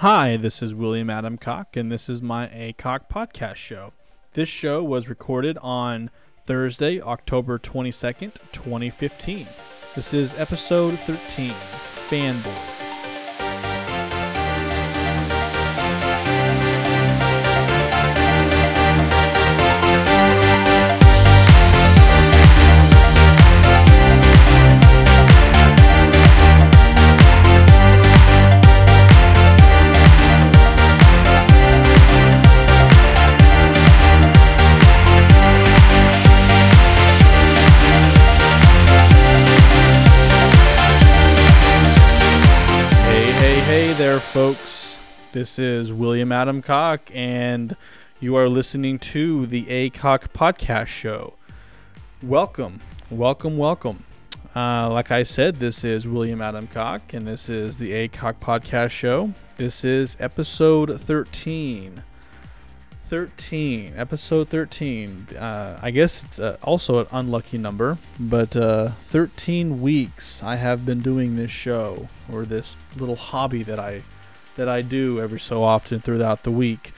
Hi, this is William Adam Cock, and this is my A Cock podcast show. This show was recorded on Thursday, October 22nd, 2015. This is episode 13 Fanboys. This is William Adam Cock, and you are listening to the A Cock Podcast Show. Welcome, welcome, welcome. Uh, like I said, this is William Adam Cock, and this is the A Cock Podcast Show. This is episode 13. 13 episode 13 uh, i guess it's uh, also an unlucky number but uh, 13 weeks i have been doing this show or this little hobby that i that i do every so often throughout the week.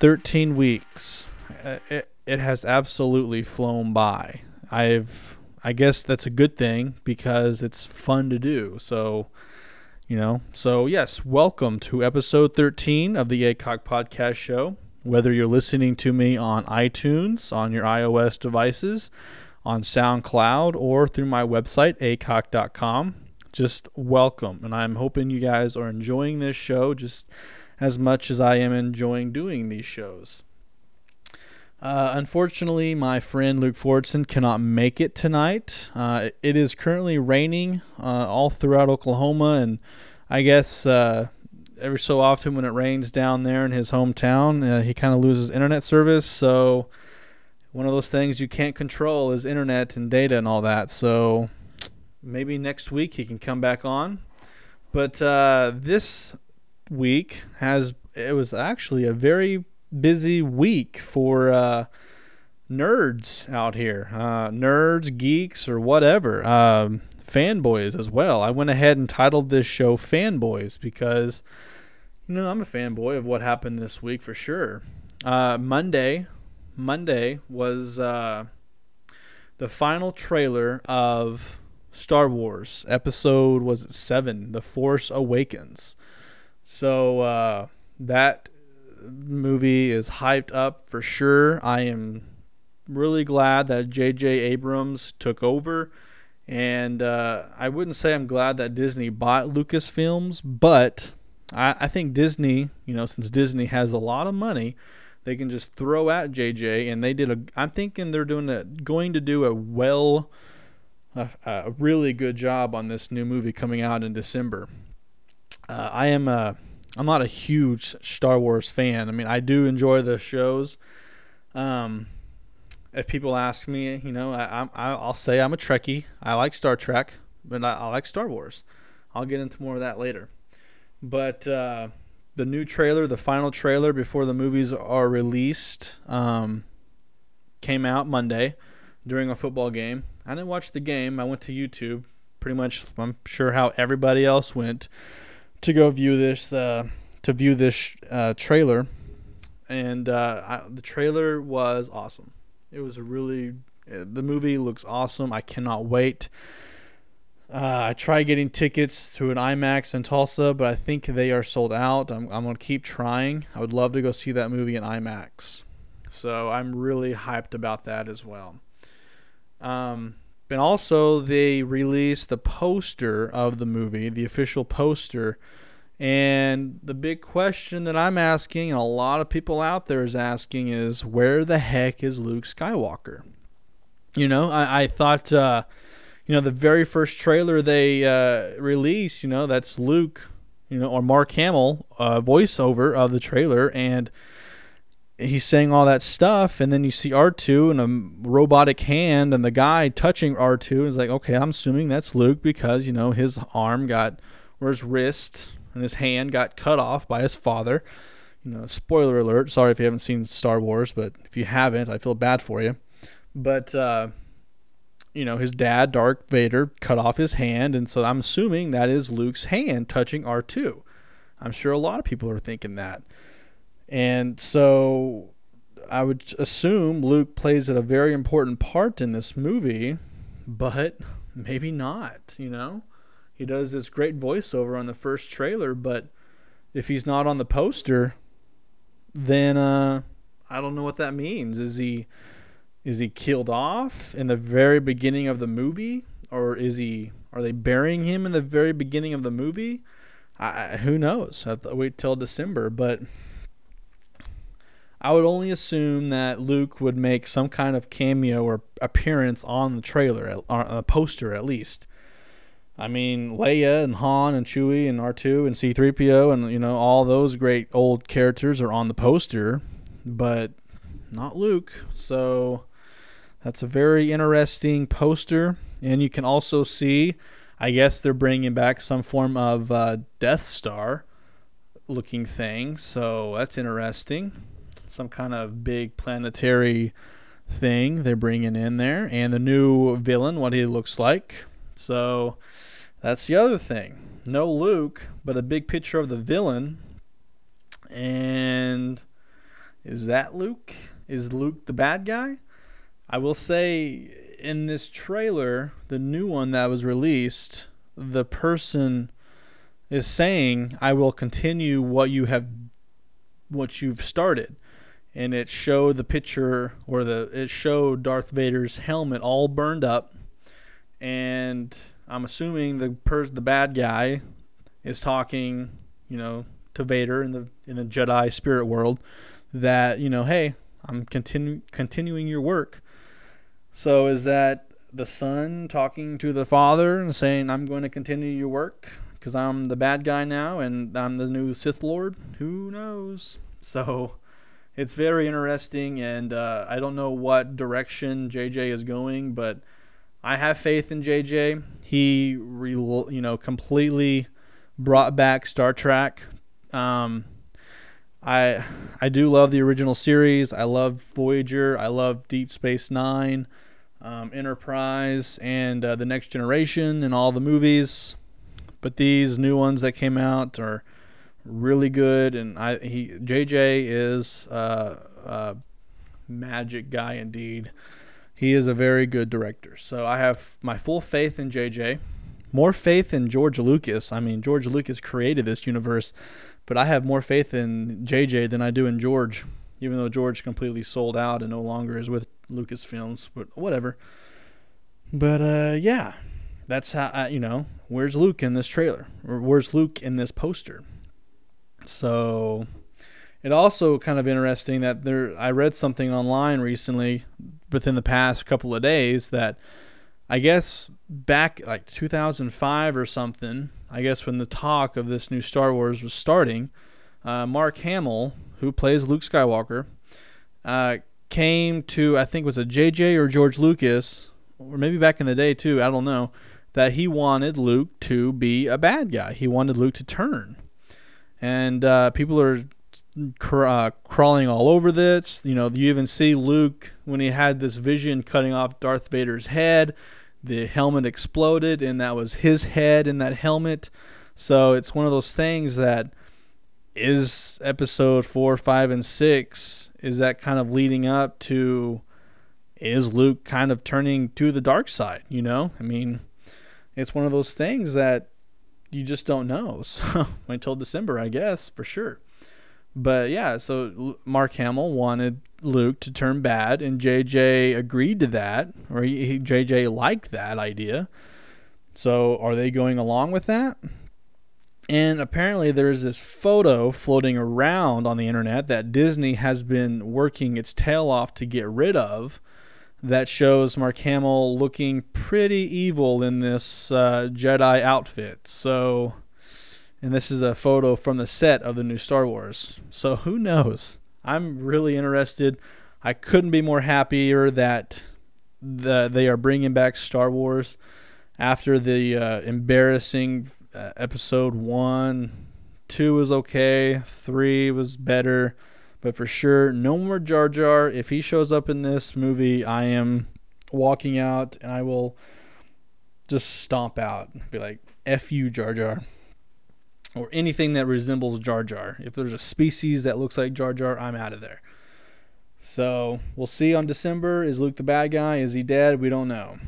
13 weeks Uh, it, it has absolutely flown by. I've i guess that's a good thing because it's fun to do. So you know so yes welcome to episode 13 of the acock podcast show. Whether you're listening to me on iTunes, on your iOS devices, on SoundCloud, or through my website, acock.com, just welcome. And I'm hoping you guys are enjoying this show just as much as I am enjoying doing these shows. Uh, unfortunately, my friend Luke Fordson cannot make it tonight. Uh, it is currently raining uh, all throughout Oklahoma, and I guess uh, every so often when it rains down there in his hometown, uh, he kind of loses internet service. So one of those things you can't control is internet and data and all that. So maybe next week he can come back on. But uh, this week has it was actually a very busy week for uh, nerds out here, uh, nerds, geeks, or whatever. Um, fanboys as well. I went ahead and titled this show Fanboys because, you know, I'm a fanboy of what happened this week for sure. Uh, Monday, Monday was uh, the final trailer of Star Wars episode was it seven, The Force Awakens. So uh, that movie is hyped up for sure. I am really glad that J.J. Abrams took over. And uh, I wouldn't say I'm glad that Disney bought Lucasfilms, but I, I think Disney, you know, since Disney has a lot of money, they can just throw at JJ. And they did a. I'm thinking they're doing a going to do a well, a, a really good job on this new movie coming out in December. Uh, I am a. I'm not a huge Star Wars fan. I mean, I do enjoy the shows. Um, if people ask me, you know, I, I, I'll say I'm a Trekkie. I like Star Trek, but I, I like Star Wars. I'll get into more of that later. But uh, the new trailer, the final trailer before the movies are released, um, came out Monday during a football game. I didn't watch the game. I went to YouTube. Pretty much, I'm sure how everybody else went to go view this uh, to view this uh, trailer, and uh, I, the trailer was awesome. It was really the movie looks awesome. I cannot wait. Uh, I tried getting tickets to an IMAX in Tulsa, but I think they are sold out. I'm, I'm going to keep trying. I would love to go see that movie in IMAX. So I'm really hyped about that as well. Um, and also, they released the poster of the movie, the official poster. And the big question that I'm asking, and a lot of people out there is asking, is where the heck is Luke Skywalker? You know, I, I thought, uh, you know, the very first trailer they uh, released, you know, that's Luke, you know, or Mark Hamill uh, voiceover of the trailer, and he's saying all that stuff, and then you see R2 and a robotic hand, and the guy touching R2, is like, okay, I'm assuming that's Luke because you know his arm got or his wrist and his hand got cut off by his father. You know, spoiler alert. Sorry if you haven't seen Star Wars, but if you haven't, I feel bad for you. But uh, you know, his dad, Darth Vader, cut off his hand, and so I'm assuming that is Luke's hand touching R2. I'm sure a lot of people are thinking that. And so I would assume Luke plays a very important part in this movie, but maybe not, you know? He does this great voiceover on the first trailer, but if he's not on the poster, then uh, I don't know what that means. Is he is he killed off in the very beginning of the movie, or is he? Are they burying him in the very beginning of the movie? I, who knows? I wait till December, but I would only assume that Luke would make some kind of cameo or appearance on the trailer, on a poster at least. I mean, Leia and Han and Chewie and R2 and C3PO and you know all those great old characters are on the poster, but not Luke. So that's a very interesting poster, and you can also see. I guess they're bringing back some form of uh, Death Star looking thing, so that's interesting some kind of big planetary thing they're bringing in there, and the new villain, what he looks like. So that's the other thing. No Luke, but a big picture of the villain. And is that Luke? Is Luke the bad guy? I will say in this trailer, the new one that was released, the person is saying, "I will continue what you have what you've started." And it showed the picture or the it showed Darth Vader's helmet all burned up, and I'm assuming the per the bad guy is talking, you know, to Vader in the in the Jedi spirit world that you know, hey, I'm continu- continuing your work. So is that the son talking to the father and saying, "I'm going to continue your work because I'm the bad guy now and I'm the new Sith Lord"? Who knows? So it's very interesting, and uh, I don't know what direction JJ is going, but I have faith in JJ. He, re- you know, completely brought back Star Trek. Um, I I do love the original series. I love Voyager. I love Deep Space Nine, um, Enterprise, and uh, the Next Generation, and all the movies. But these new ones that came out are really good, and I he JJ is uh, a magic guy indeed. He is a very good director. So I have my full faith in JJ. More faith in George Lucas. I mean, George Lucas created this universe, but I have more faith in JJ than I do in George, even though George completely sold out and no longer is with Lucasfilms, but whatever. But uh, yeah, that's how I, you know. Where's Luke in this trailer? Or where's Luke in this poster? So it also kind of interesting that there I read something online recently within the past couple of days that I guess back like 2005 or something, I guess when the talk of this new Star Wars was starting, uh, Mark Hamill, who plays Luke Skywalker, uh, came to I think was a JJ or George Lucas, or maybe back in the day too, I don't know, that he wanted Luke to be a bad guy. He wanted Luke to turn and uh, people are cr- uh, crawling all over this. You know, you even see Luke when he had this vision cutting off Darth Vader's head. The helmet exploded, and that was his head in that helmet. So it's one of those things that is episode four, five, and six. Is that kind of leading up to? Is Luke kind of turning to the dark side? You know, I mean, it's one of those things that you just don't know. So until December, I guess, for sure. But yeah, so Mark Hamill wanted Luke to turn bad, and JJ agreed to that, or he, JJ liked that idea. So are they going along with that? And apparently, there's this photo floating around on the internet that Disney has been working its tail off to get rid of that shows Mark Hamill looking pretty evil in this uh, Jedi outfit. So, and this is a photo from the set of the new Star Wars. So who knows? I'm really interested. I couldn't be more happier that the, they are bringing back Star Wars after the uh, embarrassing uh, episode one. Two was okay. Three was better. But for sure, no more Jar Jar. If he shows up in this movie, I am walking out and I will just stomp out. Be like, F you, Jar Jar. or anything that resembles Jar Jar. If there's a species that looks like Jar Jar, I'm out of there. So we'll see on December. Is Luke the bad guy? Is he dead? We don't know.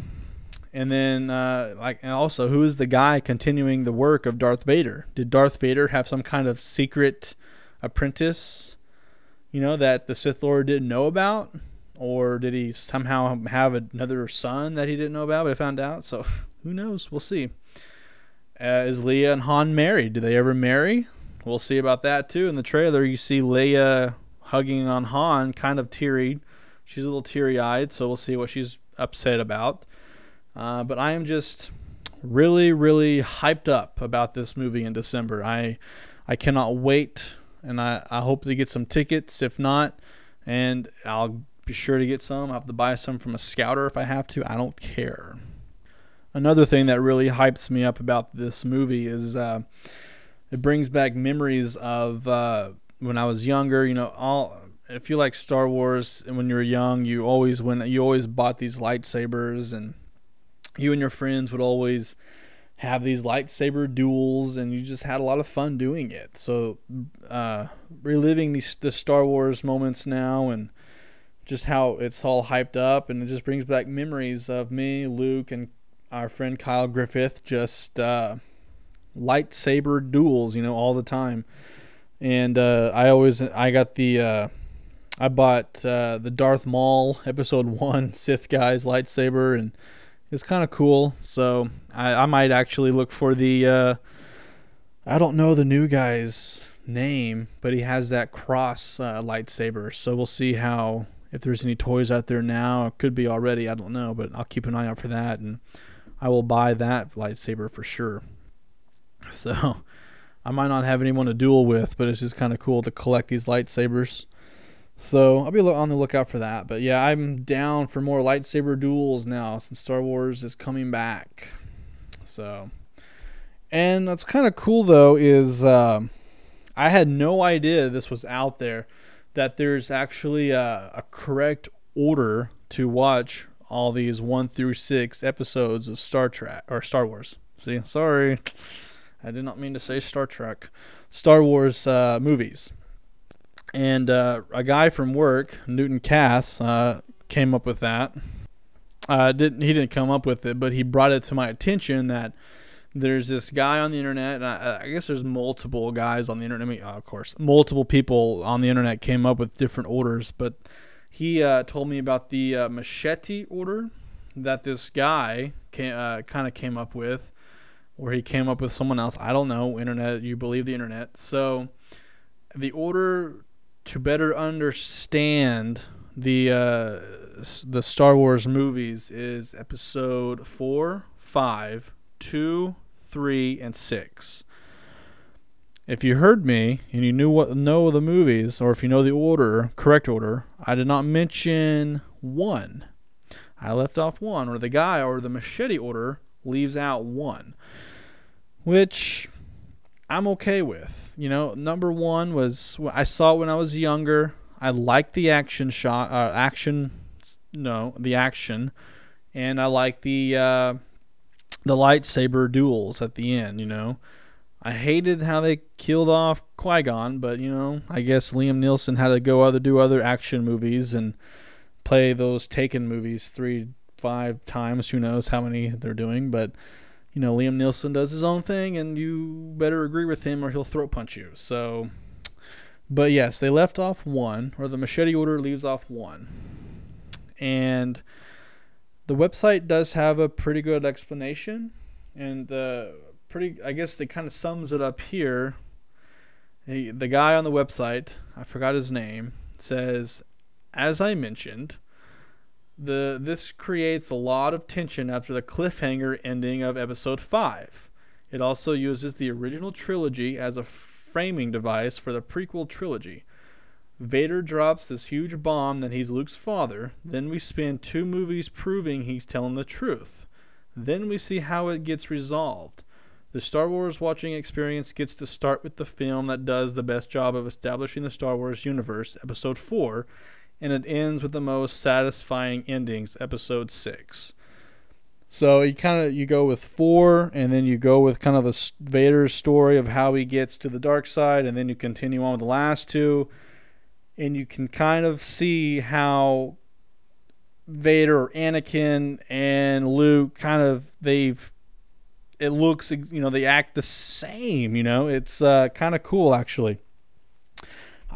And then, uh, like, and also, who is the guy continuing the work of Darth Vader? Did Darth Vader have some kind of secret apprentice, you know, that the Sith Lord didn't know about? Or did he somehow have another son that he didn't know about but he found out? So who knows? We'll see. Uh, is Leia and Han married? Do they ever marry? We'll see about that too. In the trailer, you see Leia hugging on Han, kind of teary. She's a little teary eyed, so we'll see what she's upset about. Uh, but I am just really, really hyped up about this movie in December. I I cannot wait, and I, I hope to get some tickets. If not, and I'll be sure to get some. I'll have to buy some from a scouter if I have to. I don't care. Another thing that really hypes me up about this movie is uh, it brings back memories of uh, when I was younger. You know, all if you like Star Wars and when you were young, you always when you always bought these lightsabers and you and your friends would always have these lightsaber duels and you just had a lot of fun doing it. So uh, reliving these the Star Wars moments now and just how it's all hyped up and it just brings back memories of me, Luke, and our friend Kyle Griffith just uh, lightsaber duels, you know, all the time. And uh, I always I got the uh, I bought uh, the Darth Maul Episode One Sith guys lightsaber and it's kind of cool. So I, I might actually look for the uh, I don't know the new guy's name, but he has that cross uh, lightsaber. So we'll see how if there's any toys out there now, it could be already, I don't know, but I'll keep an eye out for that and I will buy that lightsaber for sure. So I might not have anyone to duel with, but it's just kind of cool to collect these lightsabers. So I'll be on the lookout for that. But yeah, I'm down for more lightsaber duels now since Star Wars is coming back. So, and what's kind of cool though is uh, I had no idea this was out there that there's actually a, a correct order to watch all these one through six episodes of Star Trek or Star Wars. See, sorry, I did not mean to say Star Trek, Star Wars uh, movies. And uh, a guy from work, Newton Cass, uh, came up with that. Uh, didn't he didn't come up with it, but he brought it to my attention that there's this guy on the internet, and I, I, guess there's multiple guys on the internet. I mean, of course, multiple people on the internet came up with different orders, but he uh, told me about the uh, machete order that this guy uh, kind of came up with, or he came up with someone else. I don't know. Internet, you believe the internet. So the order to better understand the uh, the Star Wars movies is episode four, five, two, three, and six. If you heard me and you knew what know the movies, or if you know the order, correct order, I did not mention one. I left off one, or the guy or the machete order leaves out one, which I'm okay with. You know, number one was I saw it when I was younger. I liked the action shot, uh, action, no, the action, and I like the uh, the lightsaber duels at the end, you know. I hated how they killed off Qui Gon, but you know, I guess Liam Neeson had to go other do other action movies and play those Taken movies three, five times. Who knows how many they're doing? But you know, Liam Nielsen does his own thing, and you better agree with him or he'll throat punch you. So, but yes, they left off one, or the machete order leaves off one, and the website does have a pretty good explanation and the pretty i guess it kind of sums it up here the, the guy on the website i forgot his name says as i mentioned the this creates a lot of tension after the cliffhanger ending of episode 5 it also uses the original trilogy as a framing device for the prequel trilogy Vader drops this huge bomb that he's Luke's father. Then we spend two movies proving he's telling the truth. Then we see how it gets resolved. The Star Wars watching experience gets to start with the film that does the best job of establishing the Star Wars universe, Episode 4, and it ends with the most satisfying endings, Episode 6. So you kind of you go with four, and then you go with kind of the Vader's story of how he gets to the dark side, and then you continue on with the last two, and you can kind of see how Vader Anakin and Luke kind of they've it looks you know they act the same you know it's uh, kind of cool actually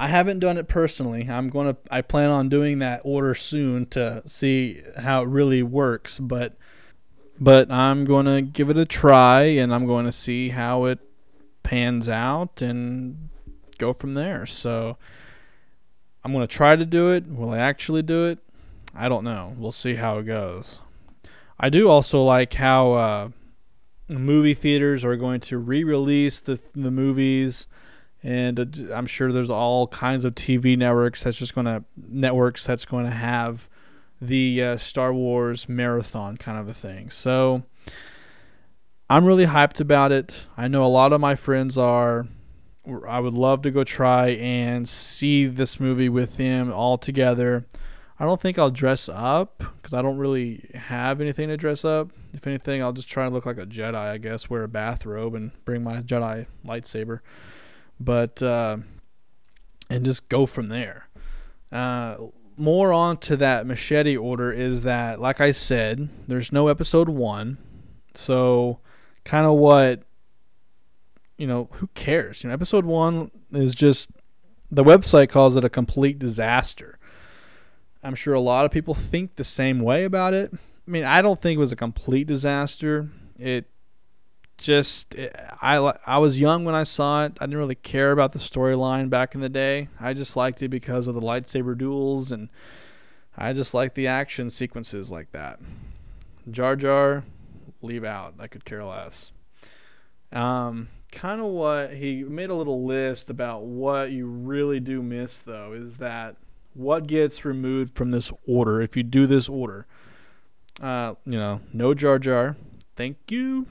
i haven't done it personally. I'm going to i plan on doing that order soon to see how it really works but but i'm going to give it a try and i'm going to see how it pans out and go from there. So i'm going to try to do it. Will i actually do it? I don't know. We'll see how it goes. I do also like how uh, movie theaters are going to re-release the the movies and uh, I'm sure there's all kinds of TV networks that's just to networks that's going to have the uh, Star Wars marathon kind of a thing. So I'm really hyped about it. I know a lot of my friends are. I would love to go try and see this movie with them all together. I don't think I'll dress up because I don't really have anything to dress up. If anything, I'll just try to look like a Jedi, I guess, wear a bathrobe and bring my Jedi lightsaber. But, uh, and just go from there. Uh, more on to that machete order is that, like I said, there's no episode one. So, kind of what, you know, who cares? You know, episode one is just, the website calls it a complete disaster I'm sure a lot of people think the same way about it. I mean, I don't think it was a complete disaster. It just I I was young when I saw it. I didn't really care about the storyline back in the day. I just liked it because of the lightsaber duels and I just like the action sequences like that. Jar Jar, leave out. I could care less. Um, kind of what he made a little list about what you really do miss though is that what gets removed from this order if you do this order. Uh, you know, no Jar Jar. Thank you.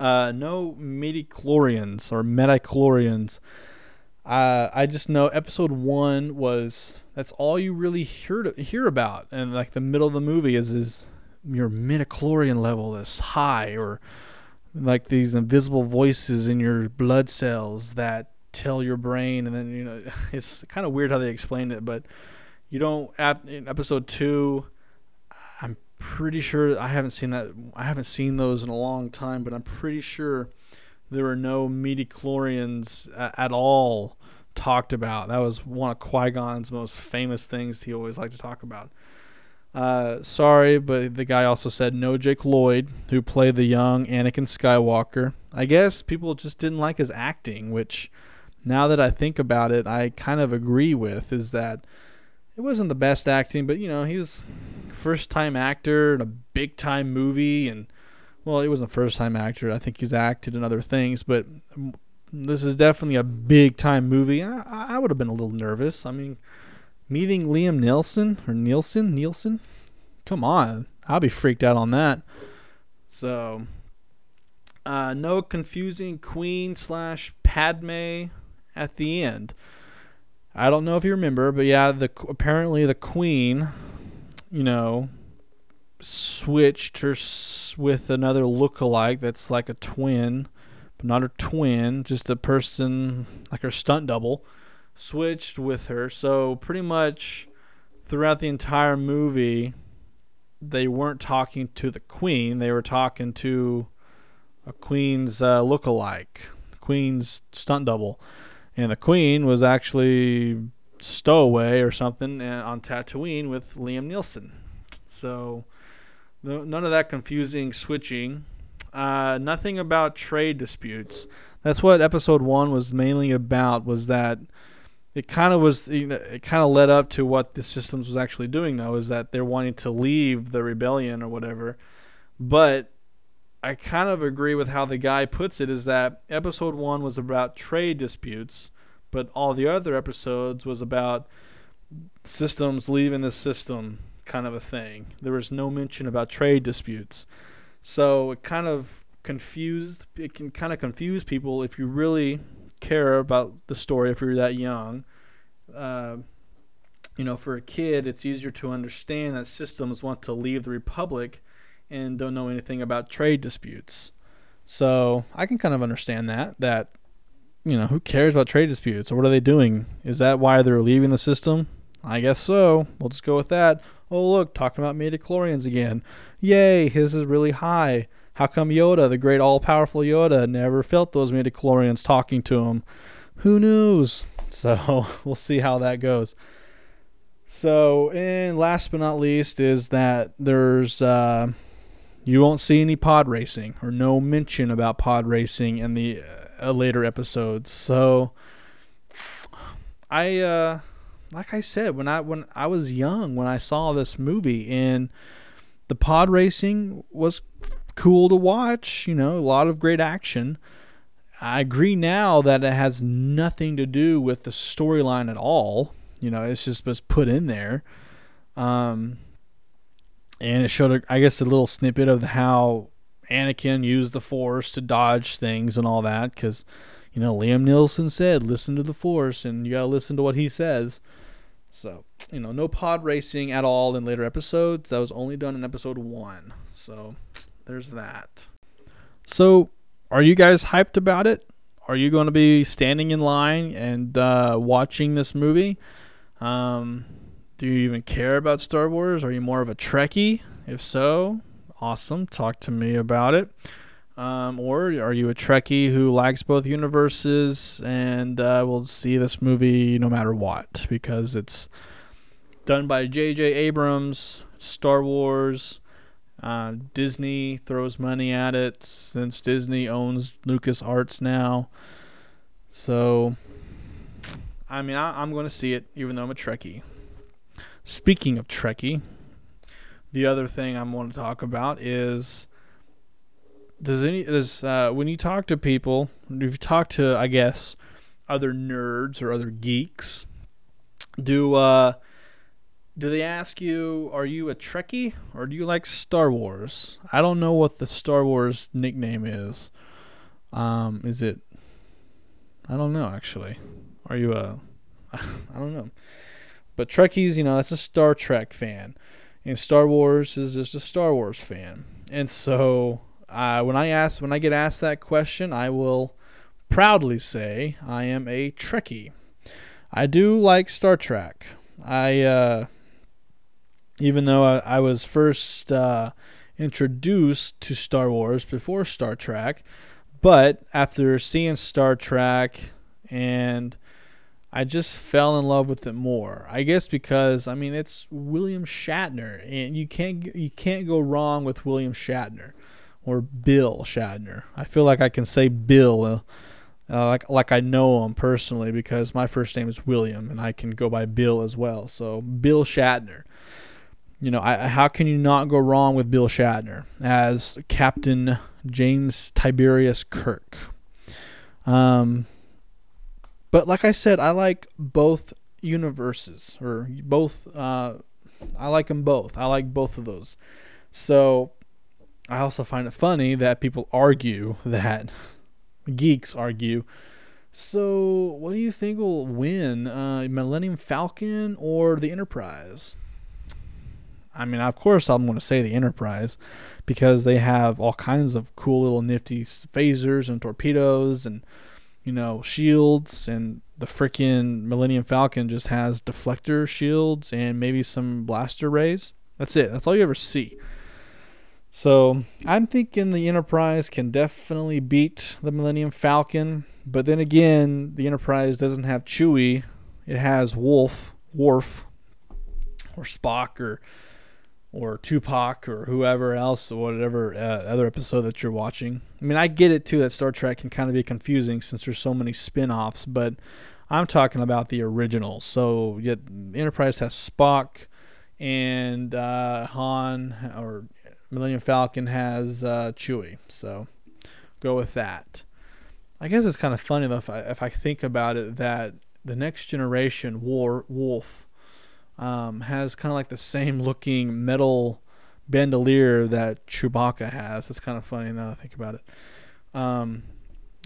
Uh, no midichlorians or metachlorians. Uh, I just know episode one was that's all you really hear hear about, and like the middle of the movie is is your midichlorian level is high, or like these invisible voices in your blood cells that tell your brain, and then you know it's kind of weird how they explained it, but you don't. At in episode two, pretty sure I haven't seen that. I haven't seen those in a long time, but I'm pretty sure there were no midichlorians at all talked about. That was one of Qui Gon's most famous things he always liked to talk about. Uh, sorry, but the guy also said no Jake Lloyd, who played the young Anakin Skywalker. I guess people just didn't like his acting, which now that I think about it, I kind of agree with is that it wasn't the best acting, but you know, he was first time actor in a big time movie and well, he wasn't first time actor. I think he's acted in other things, but this is definitely a big time movie. I, I would have been a little nervous. I mean, meeting Liam Nielsen or Nielsen, Nielsen, come on, I'll be freaked out on that. So, uh, no confusing Queen slash Padme at the end. I don't know if you remember, but yeah, the apparently the queen, you know, switched her with another look-alike that's like a twin, but not her twin, just a person like her stunt double, switched with her. So pretty much throughout the entire movie, they weren't talking to the queen; they were talking to a queen's uh, look-alike, queen's stunt double and the queen was actually stowaway or something uh, on Tatooine with Liam Nielsen. So none of that confusing switching. Uh, nothing about trade disputes. That's what episode one was mainly about. Was that it kind of was you know, it kind of led up to what the systems was actually doing though is that they're wanting to leave the rebellion or whatever but I kind of agree with how the guy puts it is that episode 1 was about trade disputes, but all the other episodes was about systems leaving the system kind of a thing. There was no mention about trade disputes. So it kind of confused it can kind of confuse people if you really care about the story if you're that young. Uh, you know, for a kid, it's easier to understand that systems want to leave the republic and don't know anything about trade disputes. So I can kind of understand that. That you know, who cares about trade disputes or what are they doing? Is that why they're leaving the system? I guess so. We'll just go with that. Oh, look, talking about midichlorians again. Yay, his is really high. How come Yoda, the great all powerful Yoda, never felt those midichlorians talking to him? Who knows? So we'll see how that goes. So, and last but not least is that there's uh, you won't see any pod racing or no mention about pod racing in the uh, later episodes. So, I uh, like I said when I when I was young when I saw this movie and the pod racing was cool to watch. You know, a lot of great action. I agree now that it has nothing to do with the storyline at all. You know, it's just was put in there. Um, and it showed, I guess, a little snippet of how Anakin used the Force to dodge things and all that. Because, you know, Liam Neeson said, listen to the Force, and you got to listen to what he says. So, you know, no pod racing at all in later episodes. That was only done in episode one. So, there's that. So, are you guys hyped about it? Are you going to be standing in line and uh, watching this movie? Um, do you even care about Star Wars? Are you more of a Trekkie? If so, awesome. Talk to me about it. Um, or are you a Trekkie who likes both universes and uh, will see this movie no matter what because it's done by J.J. Abrams, Star Wars. Uh, Disney throws money at it since Disney owns Lucas Arts now. So, I mean, I, am going to see it even though I'm a Trekkie. Speaking of Trekkie, the other thing I want to talk about is does any does uh, when you talk to people, if you talk to I guess other nerds or other geeks, do uh, do they ask you, are you a Trekkie or do you like Star Wars? I don't know what the Star Wars nickname is. Um, is it? I don't know actually. Are you a? I don't know. But Trekkies, you know, that's a Star Trek fan, and Star Wars is just a Star Wars fan. And so, uh, when I ask, when I get asked that question, I will proudly say I am a Trekkie. I do like Star Trek. I uh, even though I, I was first uh, introduced to Star Wars before Star Trek. But after seeing Star Trek and I just fell in love with it more. I guess because I mean it's William Shatner and you can't you can't go wrong with William Shatner or Bill Shatner. I feel like I can say Bill uh, uh, like like I know him personally because my first name is William and I can go by Bill as well. So Bill Shatner you know, I, how can you not go wrong with Bill Shatner as Captain James Tiberius Kirk? Um, but like I said, I like both universes or both. Uh, I like them both. I like both of those. So I also find it funny that people argue that geeks argue. So what do you think will win, uh, Millennium Falcon or the Enterprise? I mean, of course, I'm going to say the Enterprise because they have all kinds of cool little nifty phasers and torpedoes and, you know, shields. And the freaking Millennium Falcon just has deflector shields and maybe some blaster rays. That's it. That's all you ever see. So I'm thinking the Enterprise can definitely beat the Millennium Falcon. But then again, the Enterprise doesn't have Chewie. It has Wolf, Worf, or Spock, or or Tupac or whoever else or whatever uh, other episode that you're watching. I mean, I get it too that Star Trek can kind of be confusing since there's so many spin-offs, but I'm talking about the original. So, yet Enterprise has Spock and uh, Han or Millennium Falcon has uh, Chewie. So, go with that. I guess it's kind of funny though if I, if I think about it that the next generation War Wolf um, has kind of like the same looking metal bandolier that Chewbacca has. It's kind of funny now that I think about it. Um,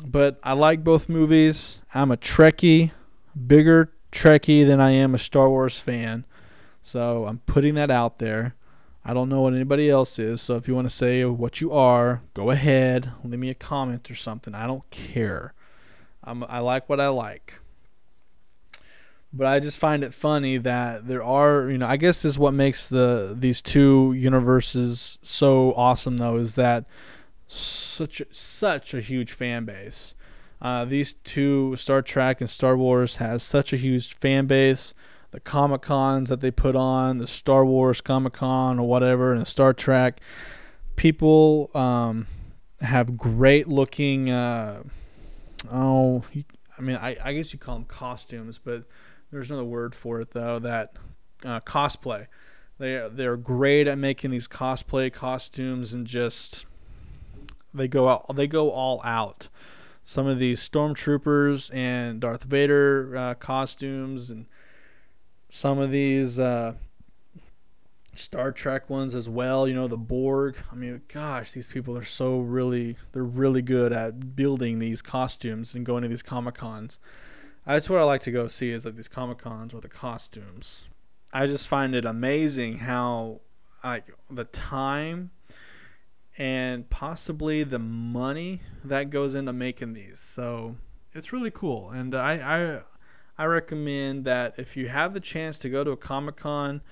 but I like both movies. I'm a Trekkie, bigger Trekkie than I am a Star Wars fan. So I'm putting that out there. I don't know what anybody else is, so if you want to say what you are, go ahead. Leave me a comment or something. I don't care. I'm, I like what I like. But I just find it funny that there are, you know, I guess this is what makes the these two universes so awesome though is that such such a huge fan base. Uh, these two, Star Trek and Star Wars, has such a huge fan base. The Comic Cons that they put on, the Star Wars Comic Con or whatever, and the Star Trek, people um, have great looking. Uh, oh, I mean, I, I guess you call them costumes, but there's another word for it though. That uh, cosplay. They they're great at making these cosplay costumes and just they go out. They go all out some of these stormtroopers and Darth Vader uh, costumes, and some of these uh, Star Trek ones as well. You know, the Borg. I mean, gosh, these people are so really they're really good at building these costumes and going to these comic cons. That's what I like to go see is like these comic cons or the costumes. I just find it amazing how like the time and possibly the money that goes into making these. So it's really cool, and I I, I recommend that if you have the chance to go to a Comic Con,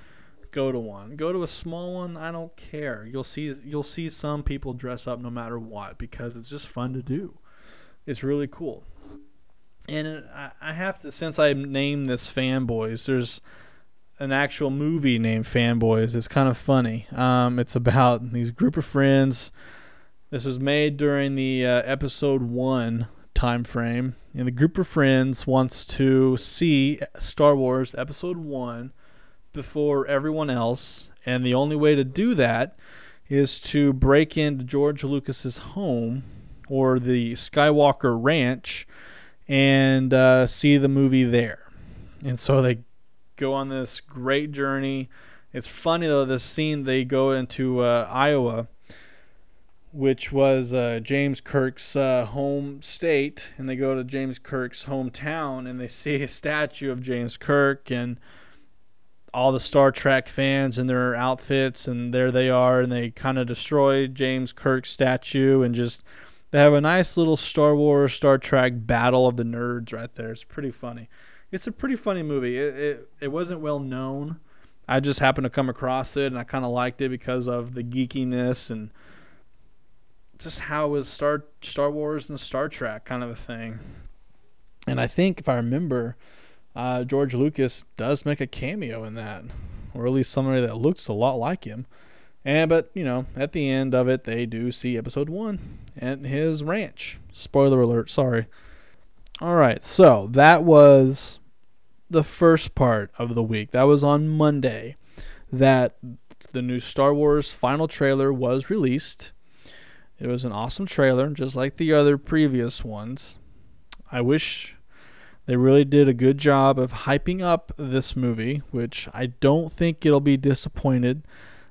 go to one. Go to a small one. I don't care. You'll see you'll see some people dress up no matter what because it's just fun to do. It's really cool. And I have to since I named this fanboys. There's an actual movie named Fanboys. It's kind of funny. Um, it's about these group of friends. This was made during the uh, episode one time frame, and the group of friends wants to see Star Wars episode one before everyone else, and the only way to do that is to break into George Lucas's home or the Skywalker Ranch and uh, see the movie there. And so they go on this great journey. It's funny though, this scene they go into uh, Iowa, which was uh, James Kirk's uh, home state, and they go to James Kirk's hometown and they see a statue of James Kirk and all the Star Trek fans in their outfits, and there they are, and they kind of destroy James Kirk's statue and just they have a nice little Star Wars Star Trek battle of the nerds right there. It's pretty funny it's a pretty funny movie. It, it, it wasn't well known. I just happened to come across it and I kind of liked it because of the geekiness and just how it was Star Star Wars and Star Trek kind of a thing. And I think if I remember, uh, George Lucas does make a cameo in that, or at least somebody that looks a lot like him. And but you know, at the end of it, they do see Episode One and his ranch. Spoiler alert! Sorry. All right, so that was the first part of the week. That was on Monday that the new Star Wars final trailer was released. It was an awesome trailer, just like the other previous ones. I wish they really did a good job of hyping up this movie, which I don't think it'll be disappointed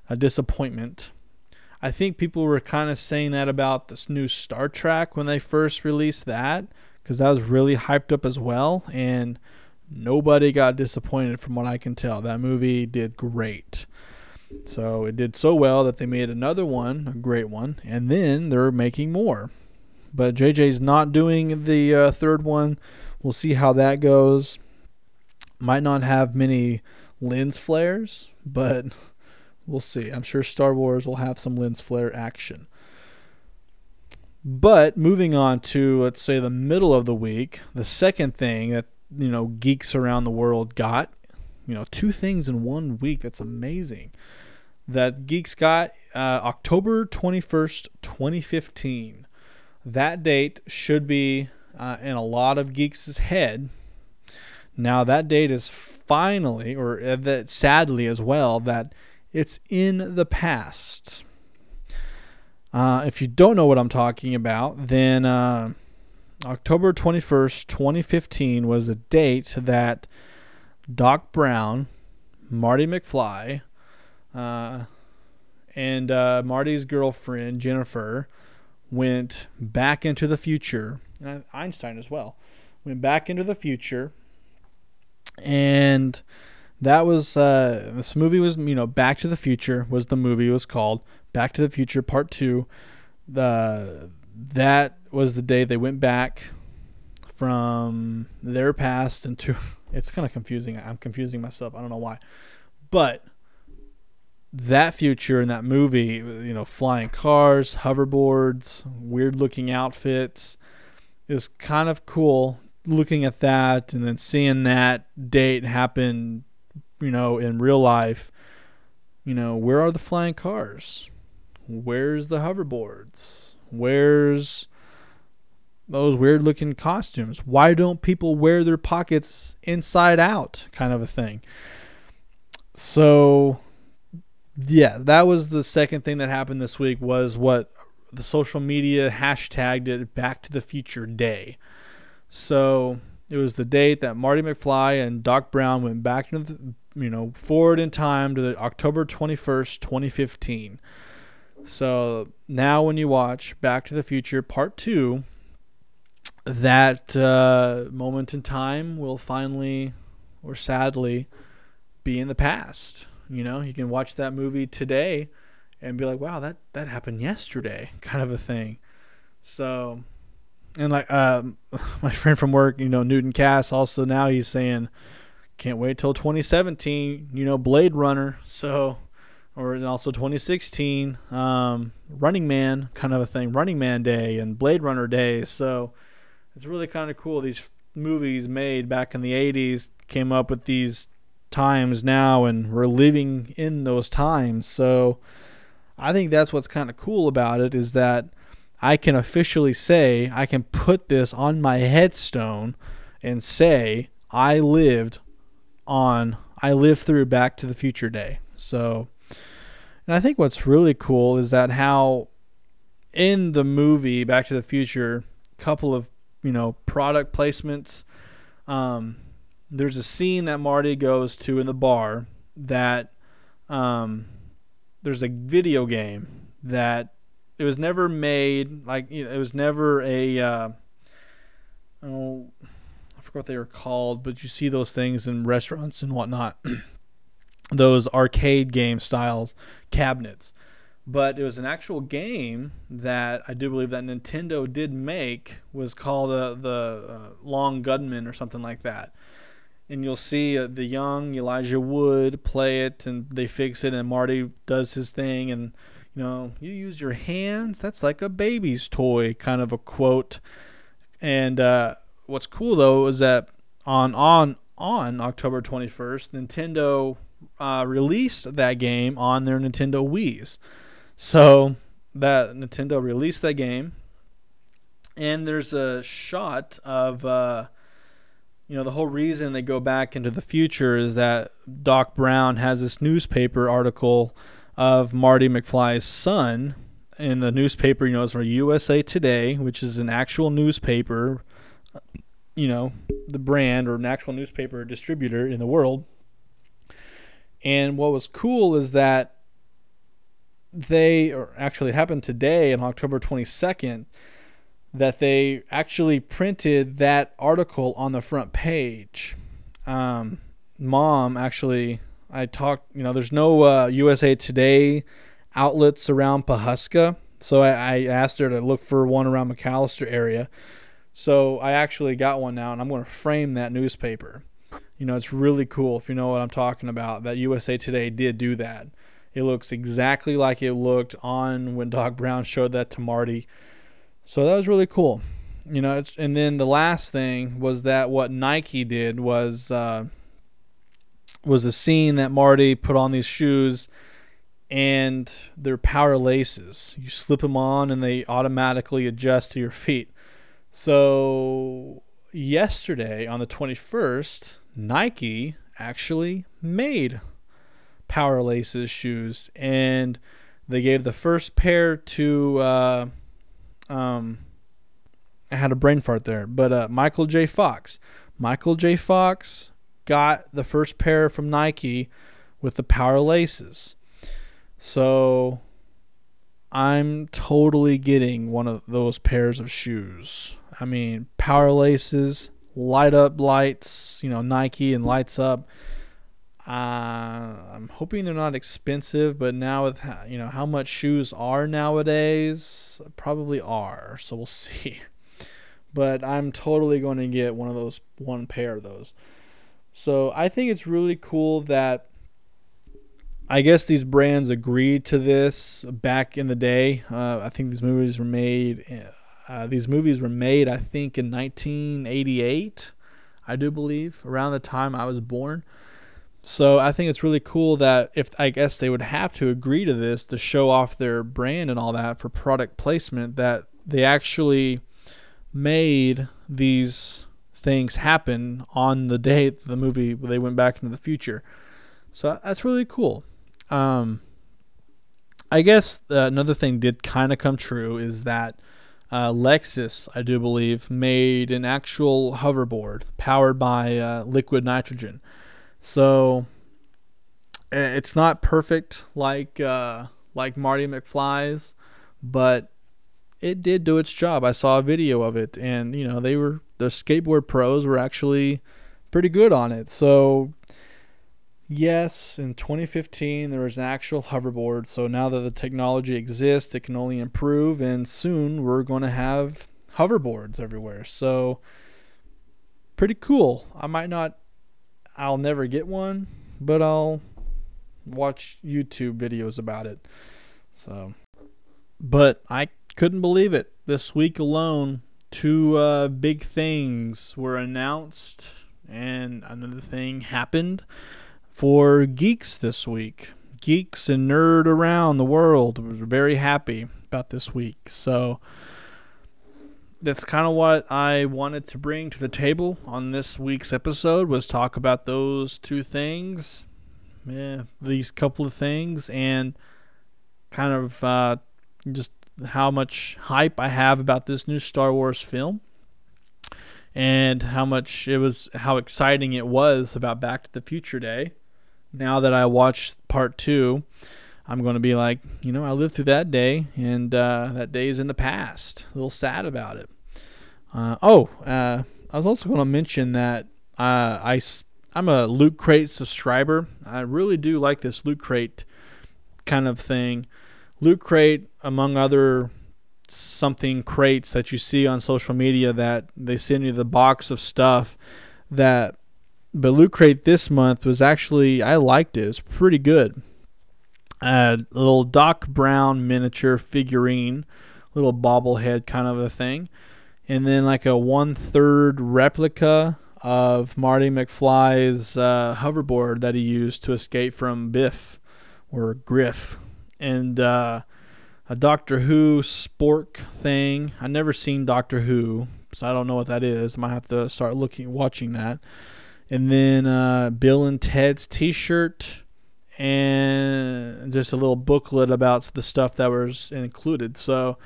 a disappointment. I think people were kind of saying that about this new Star Trek when they first released that because that was really hyped up as well and nobody got disappointed from what I can tell. That movie did great. So it did so well that they made another one, a great one, and then they're making more. But JJ's not doing the uh, third one. We'll see how that goes. Might not have many lens flares, but we'll see. I'm sure Star Wars will have some lens flare action. But moving on to let's say the middle of the week, the second thing that you know geeks around the world got you know two things in one week that's amazing that geeks got uh, october 21st 2015 that date should be uh, in a lot of geeks' head now that date is finally or uh, that sadly as well that it's in the past. Uh, if you don't know what i'm talking about then uh, October 21st, 2015 was the date that Doc Brown, Marty McFly, uh, and uh, Marty's girlfriend, Jennifer, went back into the future, and Einstein as well, went back into the future and that was uh, this movie was you know Back to the Future was the movie was called Back to the Future Part Two. The that was the day they went back from their past into it's kind of confusing. I'm confusing myself. I don't know why. But that future in that movie, you know, flying cars, hoverboards, weird looking outfits is kind of cool looking at that and then seeing that date happen, you know, in real life. You know, where are the flying cars? Where's the hoverboards? Where's those weird looking costumes? Why don't people wear their pockets inside out? Kind of a thing. So, yeah, that was the second thing that happened this week was what the social media hashtagged it Back to the Future Day. So it was the date that Marty McFly and Doc Brown went back into the, you know, forward in time to the October 21st, 2015. So now when you watch Back to the Future Part 2, that uh, moment in time will finally or sadly be in the past. You know, you can watch that movie today and be like, "Wow, that that happened yesterday," kind of a thing. So, and like uh, my friend from work, you know, Newton Cass, also now he's saying, "Can't wait till 2017." You know, Blade Runner. So, or also 2016, um, Running Man, kind of a thing, Running Man Day and Blade Runner Day. So it's really kind of cool. These movies made back in the 80s came up with these times now, and we're living in those times. So I think that's what's kind of cool about it is that I can officially say, I can put this on my headstone and say, I lived on, I lived through Back to the Future Day. So, and I think what's really cool is that how in the movie Back to the Future, couple of you know product placements. Um, there's a scene that Marty goes to in the bar that um, there's a video game that it was never made like you know, it was never a uh, oh what they were called, but you see those things in restaurants and whatnot. those arcade game styles cabinets but it was an actual game that I do believe that Nintendo did make was called uh, the uh, Long Gunman or something like that. And you'll see uh, the young Elijah Wood play it, and they fix it, and Marty does his thing, and you know, you use your hands. That's like a baby's toy, kind of a quote. And uh, what's cool though is that on on on October 21st, Nintendo uh, released that game on their Nintendo Wii's. So that Nintendo released that game, and there's a shot of uh, you know the whole reason they go back into the future is that Doc Brown has this newspaper article of Marty McFly's son in the newspaper. You know, it's from USA Today, which is an actual newspaper. You know, the brand or an actual newspaper distributor in the world. And what was cool is that they, or actually it happened today on October 22nd, that they actually printed that article on the front page. Um, mom actually, I talked, you know, there's no uh, USA Today outlets around Pawhuska. So I, I asked her to look for one around McAlester area. So I actually got one now, and I'm going to frame that newspaper. You know, it's really cool if you know what I'm talking about. That USA Today did do that. It looks exactly like it looked on when Doc Brown showed that to Marty. So that was really cool. You know, and then the last thing was that what Nike did was uh, was a scene that Marty put on these shoes and they're power laces. You slip them on and they automatically adjust to your feet. So yesterday on the 21st, Nike actually made Power Laces shoes, and they gave the first pair to. Uh, um, I had a brain fart there, but uh, Michael J. Fox. Michael J. Fox got the first pair from Nike with the Power Laces. So I'm totally getting one of those pairs of shoes. I mean, Power Laces, light up lights, you know, Nike and lights up. Uh, I'm hoping they're not expensive, but now with you know how much shoes are nowadays, probably are. So we'll see. But I'm totally going to get one of those, one pair of those. So I think it's really cool that I guess these brands agreed to this back in the day. Uh, I think these movies were made. Uh, these movies were made, I think, in 1988. I do believe around the time I was born. So I think it's really cool that if I guess they would have to agree to this to show off their brand and all that for product placement, that they actually made these things happen on the day the movie they went back into the future. So that's really cool. Um, I guess uh, another thing did kind of come true is that uh, Lexus, I do believe, made an actual hoverboard powered by uh, liquid nitrogen. So it's not perfect like uh, like Marty McFly's, but it did do its job. I saw a video of it, and you know they were the skateboard pros were actually pretty good on it. So yes, in 2015 there was an actual hoverboard. So now that the technology exists, it can only improve, and soon we're going to have hoverboards everywhere. So pretty cool. I might not I'll never get one, but I'll watch YouTube videos about it. So, but I couldn't believe it. This week alone, two uh, big things were announced, and another thing happened for geeks this week. Geeks and nerd around the world were very happy about this week. So, that's kind of what I wanted to bring to the table on this week's episode was talk about those two things, yeah, these couple of things, and kind of uh, just how much hype I have about this new Star Wars film, and how much it was, how exciting it was about Back to the Future Day. Now that I watched part two, I'm going to be like, you know, I lived through that day, and uh, that day is in the past. A little sad about it. Uh, oh, uh, I was also going to mention that uh, I, I'm a Loot Crate subscriber. I really do like this Loot Crate kind of thing. Loot Crate, among other something crates that you see on social media that they send you the box of stuff that but Loot Crate this month was actually I liked it. It's pretty good a little Doc Brown miniature figurine, little bobblehead kind of a thing, and then like a one third replica of Marty McFly's uh, hoverboard that he used to escape from Biff or Griff, and uh, a Doctor Who spork thing. I never seen Doctor Who, so I don't know what that is. I might have to start looking, watching that. And then uh, Bill and Ted's T-shirt and just a little booklet about the stuff that was included. So,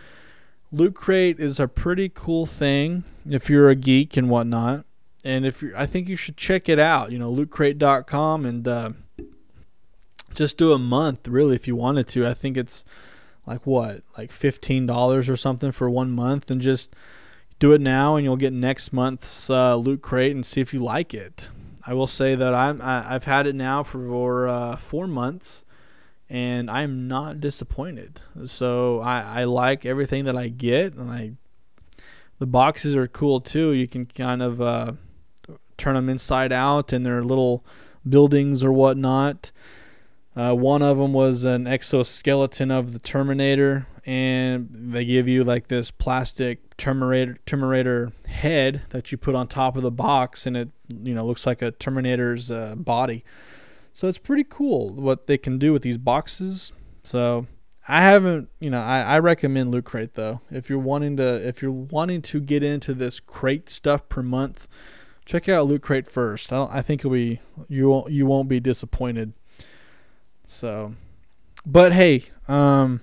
Loot Crate is a pretty cool thing if you're a geek and whatnot. And if you I think you should check it out. You know, lootcrate.com and uh, just do a month really if you wanted to. I think it's like what, like fifteen dollars or something for one month, and just do it now, and you'll get next month's uh, Loot Crate and see if you like it. I will say that I'm I, I've had it now for uh, four months, and I'm not disappointed. So I, I like everything that I get, and I the boxes are cool too. You can kind of uh, turn them inside out, and they're little buildings or whatnot. Uh, one of them was an exoskeleton of the Terminator, and they give you like this plastic Terminator Terminator head that you put on top of the box, and it you know looks like a Terminator's uh, body. So it's pretty cool what they can do with these boxes. So I haven't, you know, I, I recommend Loot Crate though. If you're wanting to, if you're wanting to get into this crate stuff per month, check out Loot Crate first. I, I think it'll be you won't you won't be disappointed. So, but hey, um,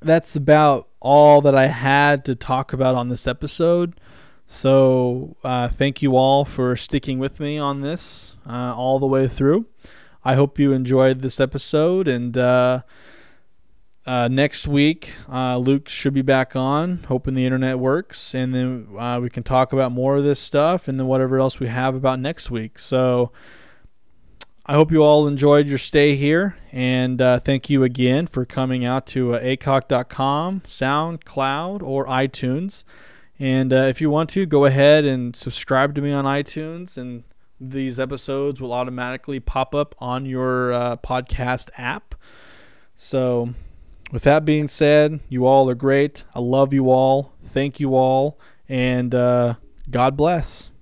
that's about all that I had to talk about on this episode. So, uh, thank you all for sticking with me on this uh, all the way through. I hope you enjoyed this episode. And uh, uh next week, uh, Luke should be back on, hoping the internet works. And then uh, we can talk about more of this stuff and then whatever else we have about next week. So, I hope you all enjoyed your stay here, and uh, thank you again for coming out to uh, acock.com, SoundCloud, or iTunes. And uh, if you want to, go ahead and subscribe to me on iTunes, and these episodes will automatically pop up on your uh, podcast app. So, with that being said, you all are great. I love you all. Thank you all, and uh, God bless.